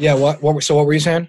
Yeah. What? What? So what were you saying?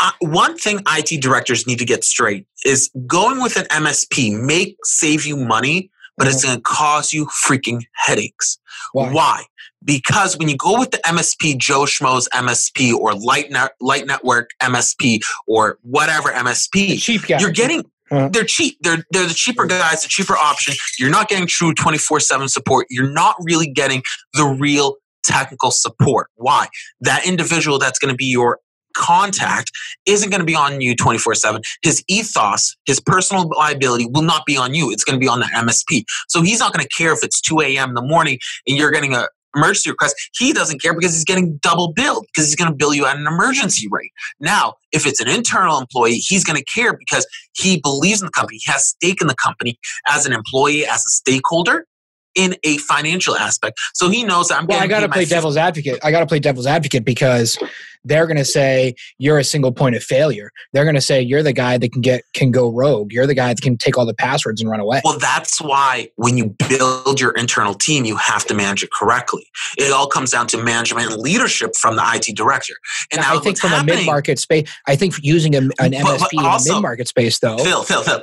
Uh, one thing IT directors need to get straight is going with an MSP may save you money, but mm-hmm. it's going to cause you freaking headaches. Why? Why? Because when you go with the MSP, Joe Schmo's MSP or Light, Net, Light Network MSP or whatever MSP, cheap guy. you're getting uh-huh. they're cheap. They're they're the cheaper guys, the cheaper option. You're not getting true 24/7 support. You're not really getting the real technical support. Why? That individual that's going to be your contact isn't going to be on you 24 7. His ethos, his personal liability will not be on you. It's going to be on the MSP. So he's not going to care if it's 2 a.m. in the morning and you're getting a emergency request. He doesn't care because he's getting double billed because he's going to bill you at an emergency rate. Now, if it's an internal employee, he's going to care because he believes in the company. He has stake in the company as an employee, as a stakeholder in a financial aspect. So he knows I'm. Well, I got to play devil's advocate. I got to play devil's advocate because they're going to say you're a single point of failure. They're going to say you're the guy that can get can go rogue. You're the guy that can take all the passwords and run away. Well, that's why when you build your internal team, you have to manage it correctly. It all comes down to management and leadership from the IT director. And now, I think from a mid market space, I think using a, an MSP but, but also, in a mid market space, though. Phil, Phil, Phil.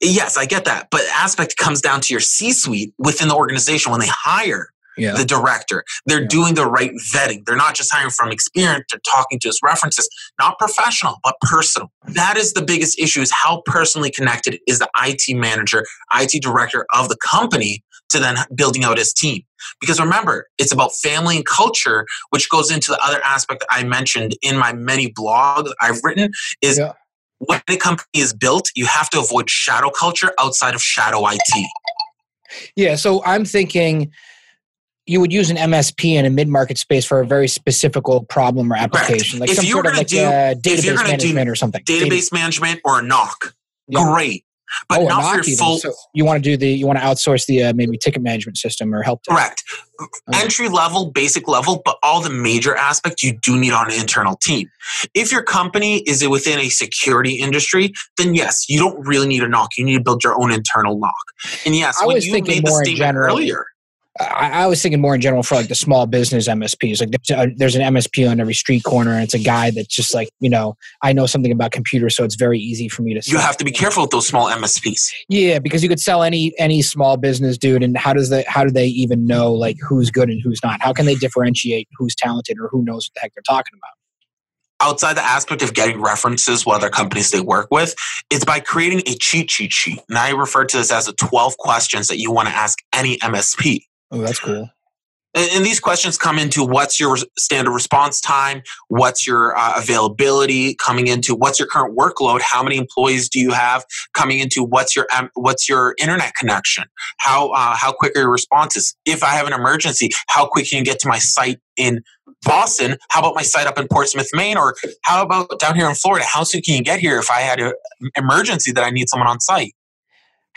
Yes, I get that. But aspect comes down to your C suite within the organization when they hire yeah. the director. They're yeah. doing the right vetting. They're not just hiring from experience, they're talking to his references, not professional, but personal. That is the biggest issue is how personally connected is the IT manager, IT director of the company to then building out his team. Because remember, it's about family and culture, which goes into the other aspect that I mentioned in my many blogs I've written is yeah. When a company is built, you have to avoid shadow culture outside of shadow IT. Yeah, so I'm thinking you would use an MSP in a mid-market space for a very specific problem or application, like if some sort of like do, uh, database management or something. Database management or a NOC, yeah. great. But oh, not for your full. So you want to do the you want to outsource the uh, maybe ticket management system or help. Correct. Okay. Entry level, basic level, but all the major aspects you do need on an internal team. If your company is within a security industry, then yes, you don't really need a NOC. You need to build your own internal NOC. And yes, I when you made the statement earlier I, I, was thinking more in general for like the small business MSPs. Like there's, a, there's, an MSP on every street corner, and it's a guy that's just like you know I know something about computers, so it's very easy for me to. You have to be careful with those small MSPs. Yeah, because you could sell any any small business dude, and how does the how do they even know like who's good and who's not? How can they differentiate who's talented or who knows what the heck they're talking about? outside the aspect of getting references what other companies they work with it's by creating a cheat sheet sheet and i refer to this as the 12 questions that you want to ask any msp Oh, that's cool. And, these questions come into what's your standard response time, what's your uh, availability coming into what's your current workload, how many employees do you have coming into what's your um, what's your internet connection, how uh, how quick are your responses? If I have an emergency, how quick can you get to my site in Boston? How about my site up in Portsmouth, Maine, or how about down here in Florida? How soon can you get here if I had an emergency that I need someone on site?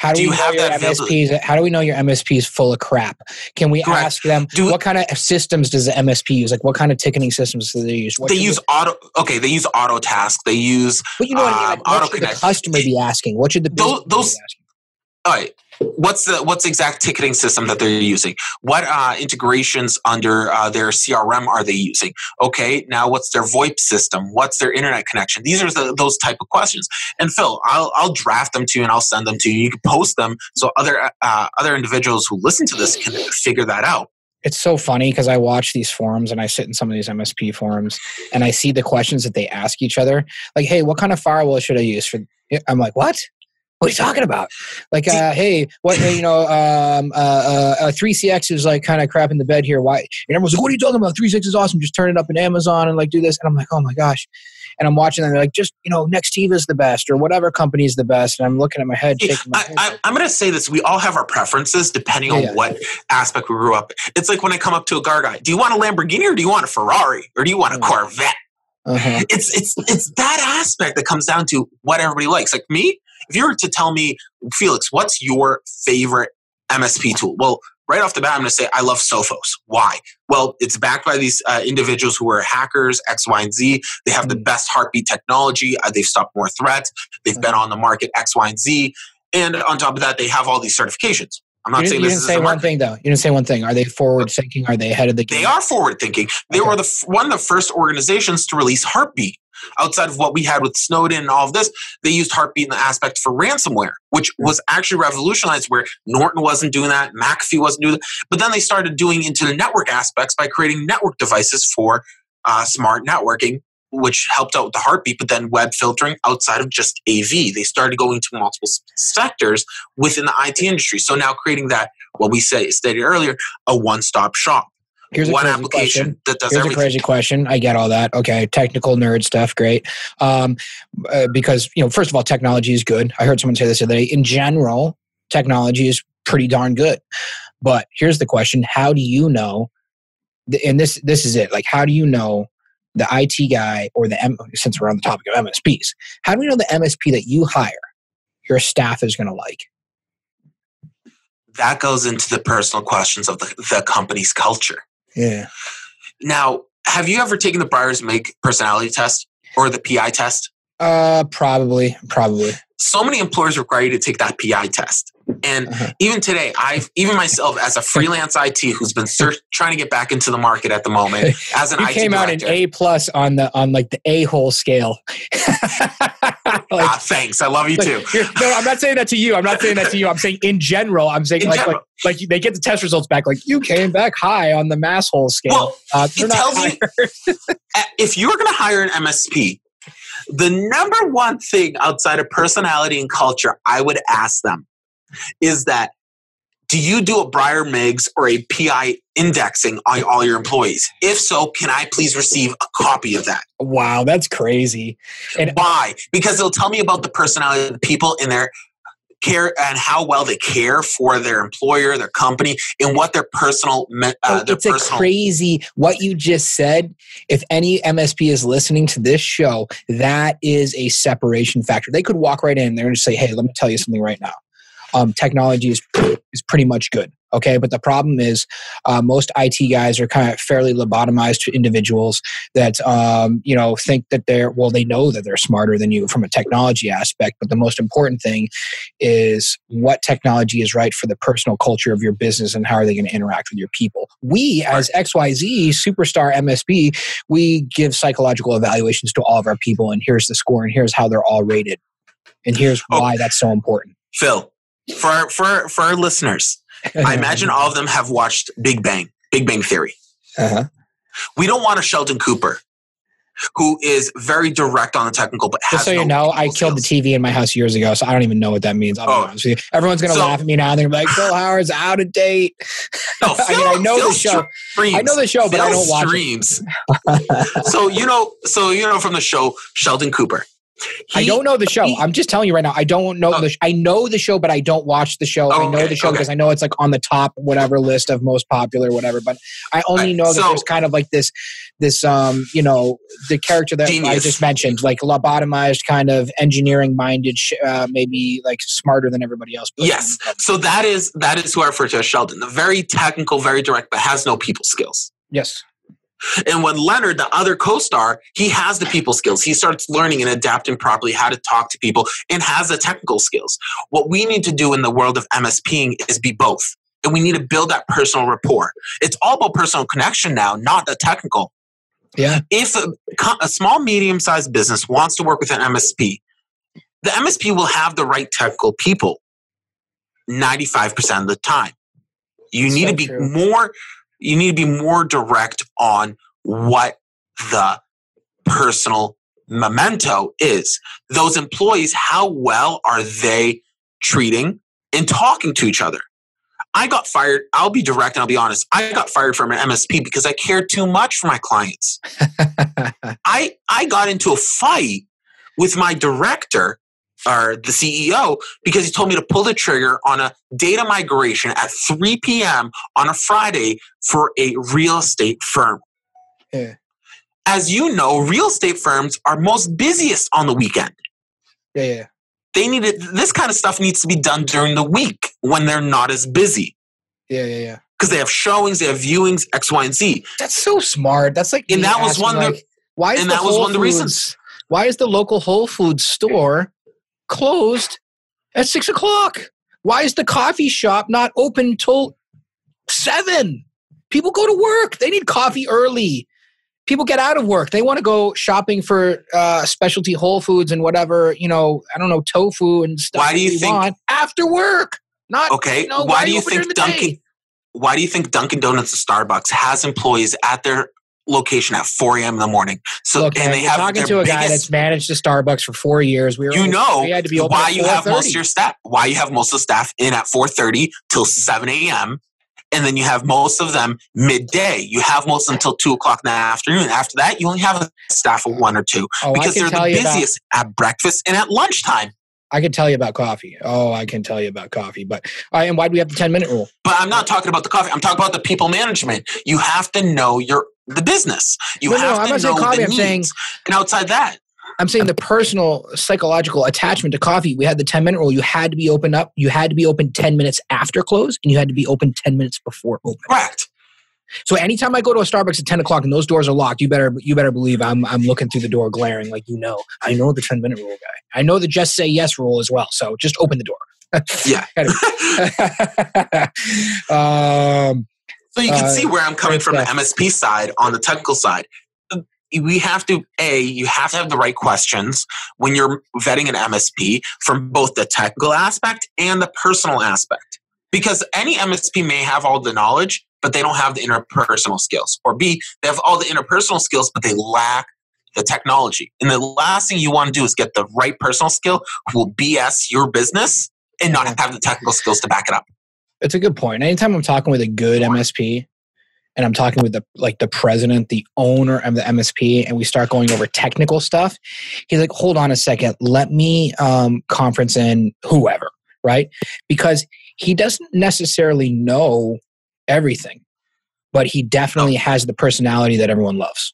How do, do we have that MSPs? How do we know your MSP is full of crap? Can we Correct. ask them do, what kind of systems does the MSP use? Like what kind of ticketing systems do they use? What they use auto. Okay, they use Autotask. They use. But you know what I mean? Like, um, what should the customer be asking? What should the those, those all right what's the what's the exact ticketing system that they're using what uh, integrations under uh, their crm are they using okay now what's their voip system what's their internet connection these are the, those type of questions and phil I'll, I'll draft them to you and i'll send them to you you can post them so other uh, other individuals who listen to this can figure that out it's so funny because I watch these forums and I sit in some of these MSP forums and I see the questions that they ask each other. Like, hey, what kind of firewall should I use for? I'm like, what? What are you talking about? Like, uh, hey, what, you know, um, uh, uh, 3CX is like kind of crap in the bed here. Why? And everyone's like, what are you talking about? 3CX is awesome. Just turn it up in Amazon and like do this. And I'm like, oh my gosh. And I'm watching them. They're like, just, you know, Nextiva is the best or whatever company is the best. And I'm looking at my head. Shaking my I, head. I, am going to say this. We all have our preferences depending yeah, on yeah. what aspect we grew up. It's like when I come up to a guy, guy, do you want a Lamborghini or do you want a Ferrari or do you want a Corvette? Uh-huh. It's it's it's that aspect that comes down to what everybody likes. Like me, if you were to tell me, Felix, what's your favorite MSP tool? Well, right off the bat, I'm going to say I love Sophos. Why? Well, it's backed by these uh, individuals who are hackers, X, Y, and Z. They have the mm. best heartbeat technology. Uh, they've stopped more threats. They've been on the market X, Y, and Z. And on top of that, they have all these certifications. I'm not you, saying you this didn't is say one thing though. You didn't say one thing. Are they forward thinking? Are they ahead of the game? They are forward thinking. They Okay. were the one of the first organizations to release Heartbeat. Outside of what we had with Snowden and all of this, they used Heartbeat in the aspect for ransomware, which was actually revolutionized. Where Norton wasn't doing that, McAfee wasn't doing that, but then they started doing into the network aspects by creating network devices for uh, smart networking, which helped out with the Heartbeat. But then web filtering outside of just AV, they started going to multiple sectors within the IT industry. So now creating that what we say stated earlier, a one-stop shop Here's a one application question. that does Here's a crazy question. I get all that. Okay, technical nerd stuff, great. Um, uh, because you know, first of all, technology is good. I heard someone say this the other day. In general, technology is pretty darn good. But here's the question: How do you know? And this this is it. Like, how do you know the IT guy or the M? Since we're on the topic of MSPs, how do we know the MSP that you hire, your staff is going to like? That goes into the personal questions of the, the company's culture. Yeah. Now, have you ever taken the Briars Make personality test or the PI test? Uh, probably, probably. So many employers require you to take that PI test. And Uh-huh. even today, I've even myself as a freelance IT who's been search, trying to get back into the market at the moment as an you IT came out an. A plus on the on like the A hole scale. like, ah, thanks, I love you like, too. no, I'm not saying that to you. I'm not saying that to you. I'm saying in general. I'm saying In like, general. like like they get the test results back. Like you came back high on the mass hole scale. Well, uh, it tells you- if you're going to hire an MSP, the number one thing outside of personality and culture I would ask them is that do you do a Briar Miggs or a PI indexing on all your employees? If so, can I please receive a copy of that? Wow, that's crazy. And Why? Because it'll tell me about the personality of the people in their care and how well they care for their employer, their company, and what their personal uh, Oh, their it's a personal crazy what you just said. If any MSP is listening to this show, that is a separation factor. They could walk right in there and just say, "Hey, let me tell you something right now. Um, technology is is pretty much good." Okay, but the problem is uh, most IT guys are kind of fairly lobotomized to individuals that um, you know think that they're well, they know that they're smarter than you from a technology aspect. But the most important thing is what technology is right for the personal culture of your business and how are they going to interact with your people. We, as XYZ Superstar MSP, we give psychological evaluations to all of our people, and here's the score, and here's how they're all rated, and here's Oh. why that's so important. Phil. For our, for our- for our listeners, I imagine all of them have watched Big Bang, Big Bang Theory. Uh-huh. We don't want a Sheldon Cooper who is very direct on the technical, but has Just so you know, I killed the. TV in my house years ago, so I don't even know what that means. I'll be Oh. honest with you. Everyone's gonna So- laugh at me now. They're gonna be like, "Phil Howard's out of date." No, I mean, I know Phil the show. Streams. I know the show, but I don't watch it. so you know, so you know from the show Sheldon Cooper. I don't know the show. he- I'm just telling you right now. I don't know Oh. the. Sh- I know the show, but I don't watch the show. I know the show okay. because I know it's like on the top whatever list of most popular, whatever. But I only Right, know that so- there's kind of like this, this um, you know, the character that I just mentioned, like lobotomized, kind of engineering minded, sh- uh, maybe like smarter than everybody else. Yes. So that is that is who I refer to as Sheldon. The very technical, very direct, but has no people skills. Yes. And when Leonard, the other co-star, he has the people skills. He starts learning and adapting properly how to talk to people and has the technical skills. What we need to do in the world of MSPing is be both. And we need to build that personal rapport. It's all about personal connection now, not the technical. Yeah. If a, a small, medium-sized business wants to work with an MSP, the MSP will have the right technical people 95% of the time. You need So to be true. more you need to be more direct on what the personal memento is. Those employees, how well are they treating and talking to each other? I got fired. I'll be direct and I'll be honest. I got fired from an MSP because I cared too much for my clients. I I got into a fight with my director or the CEO because he told me to pull the trigger on a data migration at 3 p.m. on a Friday for a real estate firm. Yeah. As you know, real estate firms are most busiest on the weekend. yeah. Yeah. They need it. This kind of stuff needs to be done during the week when they're not as busy Yeah. Yeah. Yeah. because they have showings, they have viewings, X, Y, and Z. That's so smart. That's like And that was one of the- why is and that was Whole one of the reasons. Why is the local Whole Foods store closed at six o'clock? Why is the coffee shop not open till seven? People go to work. They need coffee early. People get out of work. They want to go shopping for uh, specialty Whole Foods and whatever, you know, I don't know, tofu and stuff. Why do you think- after work? Not Okay. you know, why are do you think Dunkin' day? why do you think Dunkin' Donuts and Starbucks has employees at their location at 4 a.m. in the morning? So Look, and they have talking to a guy that's managed a Starbucks for four years. We were you know we had to be open why you have most of your staff why you have most of the staff in at 4.30 till mm-hmm. 7 a.m and then you have most of them midday you have most until 2 o'clock in the afternoon after that you only have a staff of one or two Oh, because they're the you about- busiest at breakfast and at lunchtime I can tell you about coffee. Oh, I can tell you about coffee. But all right, and why do we have the ten minute rule? but i'm not talking about the coffee i'm talking about the people management you have to know your the business you No, no, have I'm to not saying know coffee, the I'm needs. saying- and outside that I'm saying the personal psychological attachment to coffee. We had the ten minute rule. You had to be open up. You had to be open ten minutes after close, and you had to be open ten minutes before open. correct So anytime I go to a Starbucks at ten o'clock and those doors are locked, you better you better believe I'm I'm looking through the door, glaring like you know. I know the ten minute rule, guy. I know the just say yes rule as well. So just open the door. yeah um, So you can Uh, see where I'm coming from the. MSP side on the technical side. We have to a you have to have the right questions when you're vetting an MSP from both the technical aspect and the personal aspect. Because any MSP may have all the knowledge, but they don't have the interpersonal skills. Or B, they have all the interpersonal skills, but they lack the technology. And the last thing you want to do is get the right personal skill who will BS your business and not have the technical skills to back it up. It's a good point. Anytime I'm talking with a good MSP and I'm talking with the like the president, the owner of the MSP, and we start going over technical stuff, he's like, hold on a second, let me um, conference in whoever, right? Because he doesn't necessarily know everything, but he definitely has the personality that everyone loves.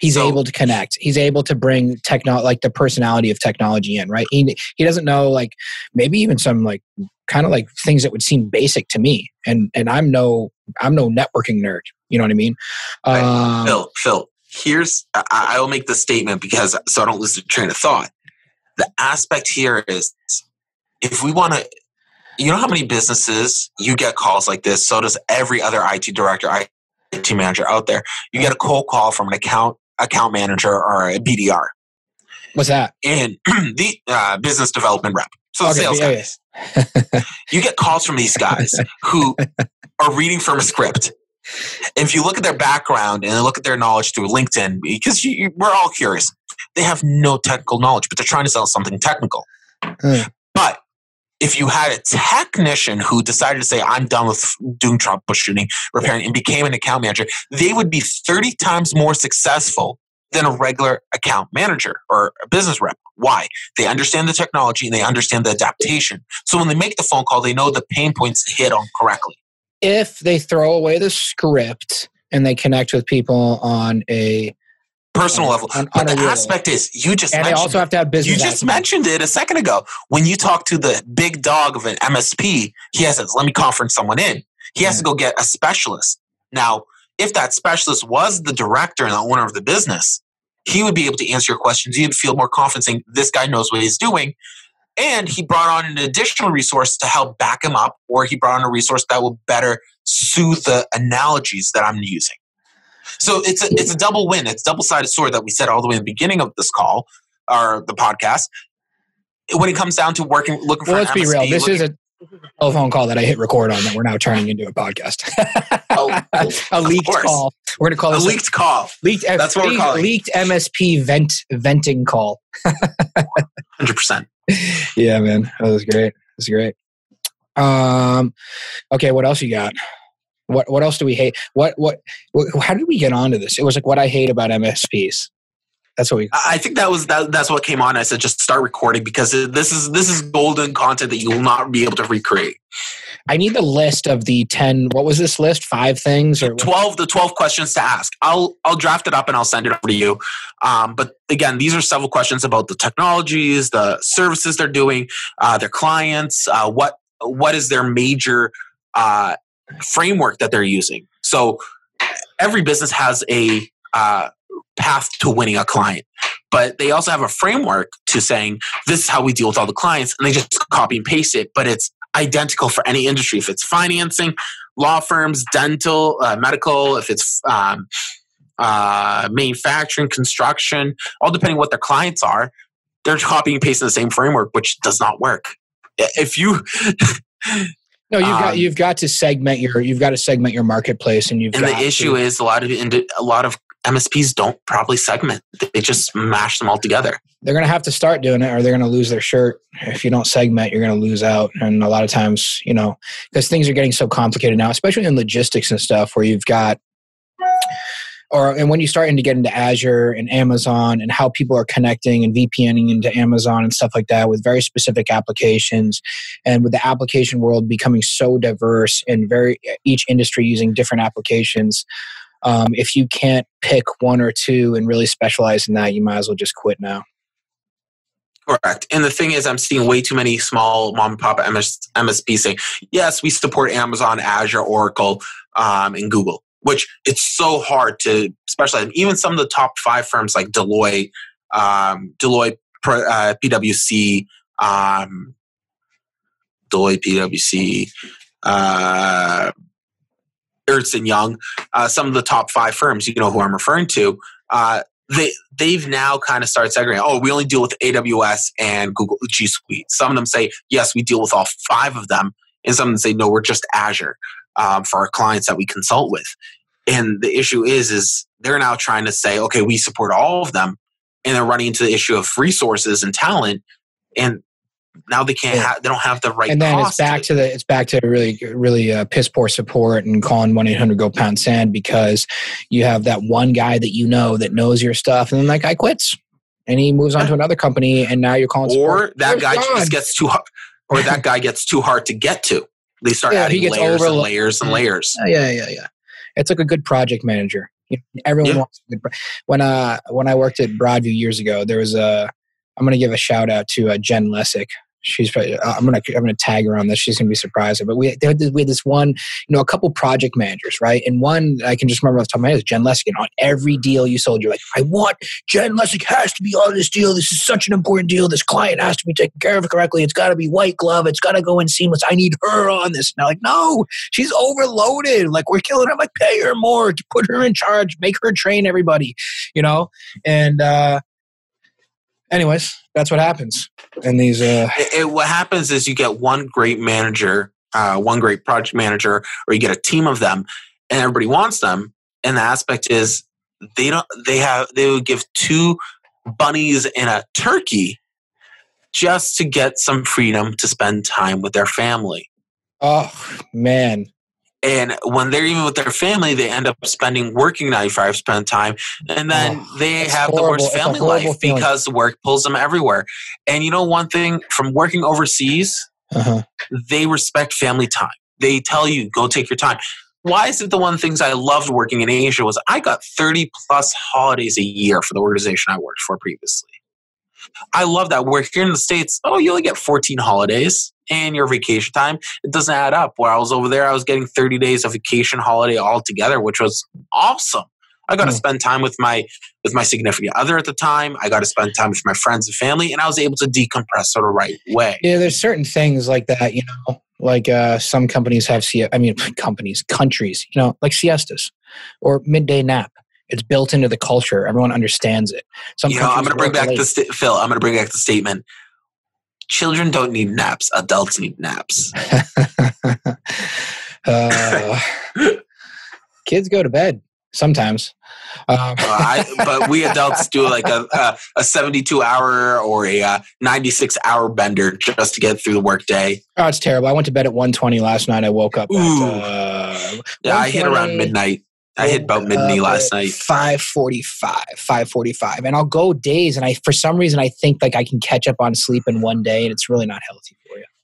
He's So- able to connect. He's able to bring techno like the personality of technology in, right? He he doesn't know like maybe even some like kind of like things that would seem basic to me and and i'm no i'm no networking nerd you know what i mean Right. um, Phil, Phil, here's I, I will make the statement because so I don't lose the train of thought. The aspect here is if we want to, you know how many businesses you get calls like this. So does every other IT director, IT manager out there. You get a cold call from an account account manager or a BDR what's that and the uh, business development rep. So the Okay, sales yeah, guys. You get calls from these guys who are reading from a script. If you look at their background and look at their knowledge through LinkedIn, because you, you- we're all curious, they have no technical knowledge, but they're trying to sell something technical. Mm. But if you had a technician who decided to say, I'm done with doing troubleshooting, repairing, and became an account manager, they would be 30 times more successful than a regular account manager or a business rep. Why? They understand the technology and they understand the adaptation. So when they make the phone call, they know the pain points to hit on correctly. if they throw away the script and they connect with people on a Personal On- level. on- but on the aspect is you just and they also have to have business you just acumen. mentioned it a second ago. When you talk to the big dog of an MSP, he has says, let me conference someone in. He has to mm. go get a specialist. Now, if that specialist was the director and the owner of the business, he would be able to answer your questions. You'd feel more confident saying, this guy knows what he's doing. And he brought on an additional resource to help back him up, or he brought on a resource that will better soothe the analogies that I'm using. So it's a, it's a double win. It's double sided sword that we said all the way in the beginning of this call or the podcast. When it comes down to working, looking for well an let's be MSP, real. This looking- is a telephone call that i hit record on that we're now turning into a podcast. Oh, a leaked call. We're going to call a leaked call. leaked That's what we're calling leaked msp vent venting call. Hundred percent. yeah man. That was great. That's great. Um okay what else you got what what else do we hate what what, how did we get onto this it was like what i hate about msps that's what we I think that was that, that's what came on. I said just start recording because this is this is golden content that you will not be able to recreate. i need the list of the 10 what was this list five things or Twelve the twelve questions to ask. I'll I'll draft it up and I'll send it over to you. Um, but again, these are several questions about the technologies, the services they're doing, uh, their clients, uh, what what is their major uh, framework that they're using. So every business has a uh, path to winning a client, but they also have a framework to saying this is how we deal with all the clients, and they just copy and paste it. But it's identical for any industry. If it's financing, law firms, dental, uh, medical, if it's um, uh, manufacturing, construction, all depending what their clients are, they're copying and pasting the same framework, which does not work. If you No, you've got Um, you've got to segment your you've got to segment your marketplace, and you've and got the issue to, is a lot of a lot of MSPs don't properly segment. They just mash them all together. they're going to have to start doing it, or they're going to lose their shirt. If you don't segment, you're going to lose out. And a lot of times, you know, because things are getting so complicated now, especially in logistics and stuff, where you've got or and when you're starting to get into Azure and Amazon and how people are connecting and VPNing into Amazon and stuff like that with very specific applications, and with the application world becoming so diverse and very each industry using different applications, um, if you can't pick one or two and really specialize in that, you might as well just quit now. Correct. And the thing is, I'm seeing way too many small mom and pop MS, MSPs saying, yes, we support Amazon, Azure, Oracle, um, and Google, which it's so hard to specialize. Even some of the top five firms like Deloitte, um, Deloitte, uh, PwC, um, Deloitte, PwC, uh, Ernst and Young, uh, some of the top five firms, you know who I'm referring to, uh, they they've now kind of started segregating. Oh, we only deal with AWS and Google G Suite. Some of them say yes, we deal with all five of them, and some of them say no, we're just Azure um, for our clients that we consult with. And the issue is, is they're now trying to say, okay, we support all of them, and they're running into the issue of resources and talent, and now they can't have, they don't have the right. and then it's back to the it's back to really really uh, piss poor support and calling 1-800 go pound sand because you have that one guy that you know that knows your stuff and then that guy quits and he moves on to another company and now you're calling or support. that Where's guy just gets too hard, or that guy gets too hard to get to. They start Yeah, adding layers and layers and layers. Yeah, yeah, yeah, yeah. It's like a good project manager. You know, everyone Yeah. wants a good. Pro- when uh when I worked at Broadview years ago, there was a. I'm going to give a shout out to uh, Jen Lessick. She's. probably- uh, I'm to. I'm to tag her on this. She's to be surprised. But we had this- we had this one. You know, a couple project managers, right? And one I can just remember off the top of my head is Jen Lessick. And on every deal you sold, you're like, I want Jen Lessick has to be on this deal. This is such an important deal. This client has to be taken care of correctly. It's got to be white glove. It's got to go in seamless. I need her on this. And I'm like, no, she's overloaded. Like we're killing her. I'm like, pay her more, put her in charge, make her train everybody, you know? And uh anyways, that's what happens. And these uh It, it- what happens is you get one great manager, uh, one great project manager, or you get a team of them, and everybody wants them. And the aspect is they don't. They have. They would give two bunnies and a turkey just to get some freedom to spend time with their family. oh man. And when they're even with their family, they end up spending working 95 percent time. And then Oh, they have the worst family life feeling. because work pulls them everywhere. And you know, one thing from working overseas, Uh-huh. they respect family time. They tell you, go take your time. Why is it the one things I loved working in Asia was I got 30 plus holidays a year for the organization I worked for previously. I love that. Where here in the States, oh, you only get 14 holidays and your vacation time. It doesn't add up. Where I was over there, I was getting 30 days of vacation holiday all together, which was awesome. I got to Hmm. spend time with my with my significant other at the time. I got to spend time with my friends and family, and I was able to decompress in the right way. Yeah, there's certain things like that, you know, like uh some companies have sie- I mean companies, countries, you know, like siestas or midday nap. It's built into the culture. Everyone understands it. Some you know, I'm going to bring back late. the sta- Phil. I'm going to bring back the statement. Children don't need naps. Adults need naps. uh, kids go to bed sometimes. Um, Uh, I, but we adults do like a, a, a 72 hour or a uh, 96 hour bender just to get through the workday. oh, it's terrible. I went to bed at 1.20 last night. I woke up Ooh. at uh, Yeah, I hit around midnight. I hit about midnight last night. Five forty-five, five forty-five, and I'll go days, and I for some reason I think like I can catch up on sleep in one day, and it's really not healthy.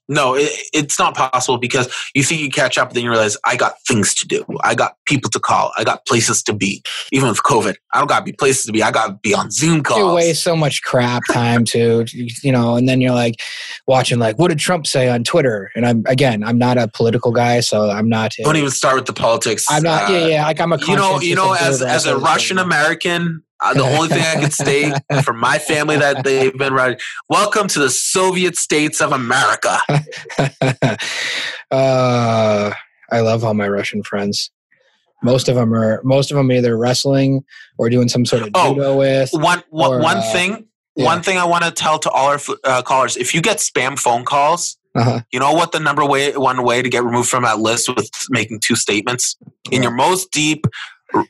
No, it, it's not possible because you think you catch up, then you realize I got things to do. I got people to call. I got places to be. Even with COVID, I don't got to be places to be. I got to be on Zoom calls. You waste so much crap time too, you know, and then you're like watching like what did Trump say on Twitter? And I'm again, I'm not a political guy, so I'm not. Don't even start with the politics. I'm not. Uh, yeah, yeah. Like I'm a. you know, you know, as as a Russian American, Uh, the only thing I can state for my family that they've been right. Welcome to the Soviet states of America. uh, I love all my Russian friends. Most of them are most of them either wrestling or doing some sort of Oh, judo with. One one, Or, one uh, thing. yeah. One thing I want to tell to all our uh, callers: if you get spam phone calls, Uh-huh. you know what the number way one way to get removed from that list with making two statements in your most deep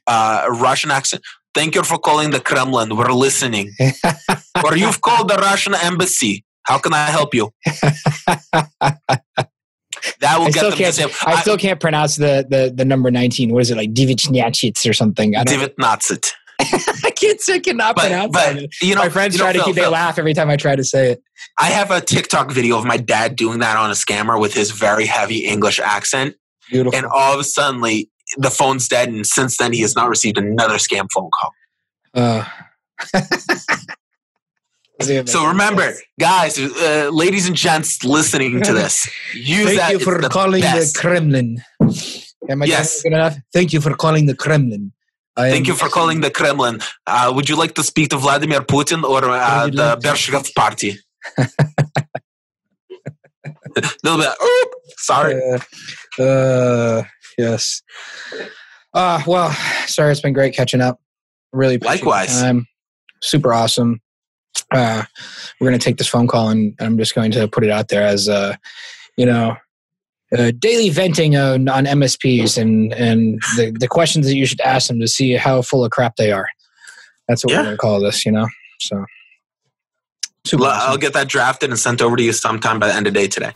uh, Russian accent. Thank you for calling the Kremlin. We're listening. or you've called the Russian embassy. How can I help you? That will I get still them to can't. say, I still can't pronounce the the, the number nineteen. What is it like Divichnachits or something? I don't. Divitnatsit. I can't. I cannot But, pronounce but it. you know, My friends you know, try to Phil, keep. They laugh every time I try to say it. I have a TikTok video of my dad doing that on a scammer with his very heavy English accent. Beautiful. and all of a sudden the phone's dead and since then he has not received another scam phone call Uh, so remember guys uh, ladies and gents listening to this use Thank that you It's for the calling best. the Kremlin. Am I Yes. good enough? Thank you for calling the Kremlin. I Thank am- you for calling the Kremlin. Uh, would you like to speak to Vladimir Putin or uh, the like to- Bershkov party? They'll be like, "Oop, sorry. Uh, uh, yes. Uh, well, sorry, it's been great catching up. Really Likewise. time. Super awesome. Uh, we're going to take this phone call and I'm just going to put it out there as, uh, you know, uh, daily venting on, on MSPs and, and the, the questions that you should ask them to see how full of crap they are. That's what Yeah. we're going to call this, you know? So, super awesome. I'll get that drafted and sent over to you sometime by the end of the day today.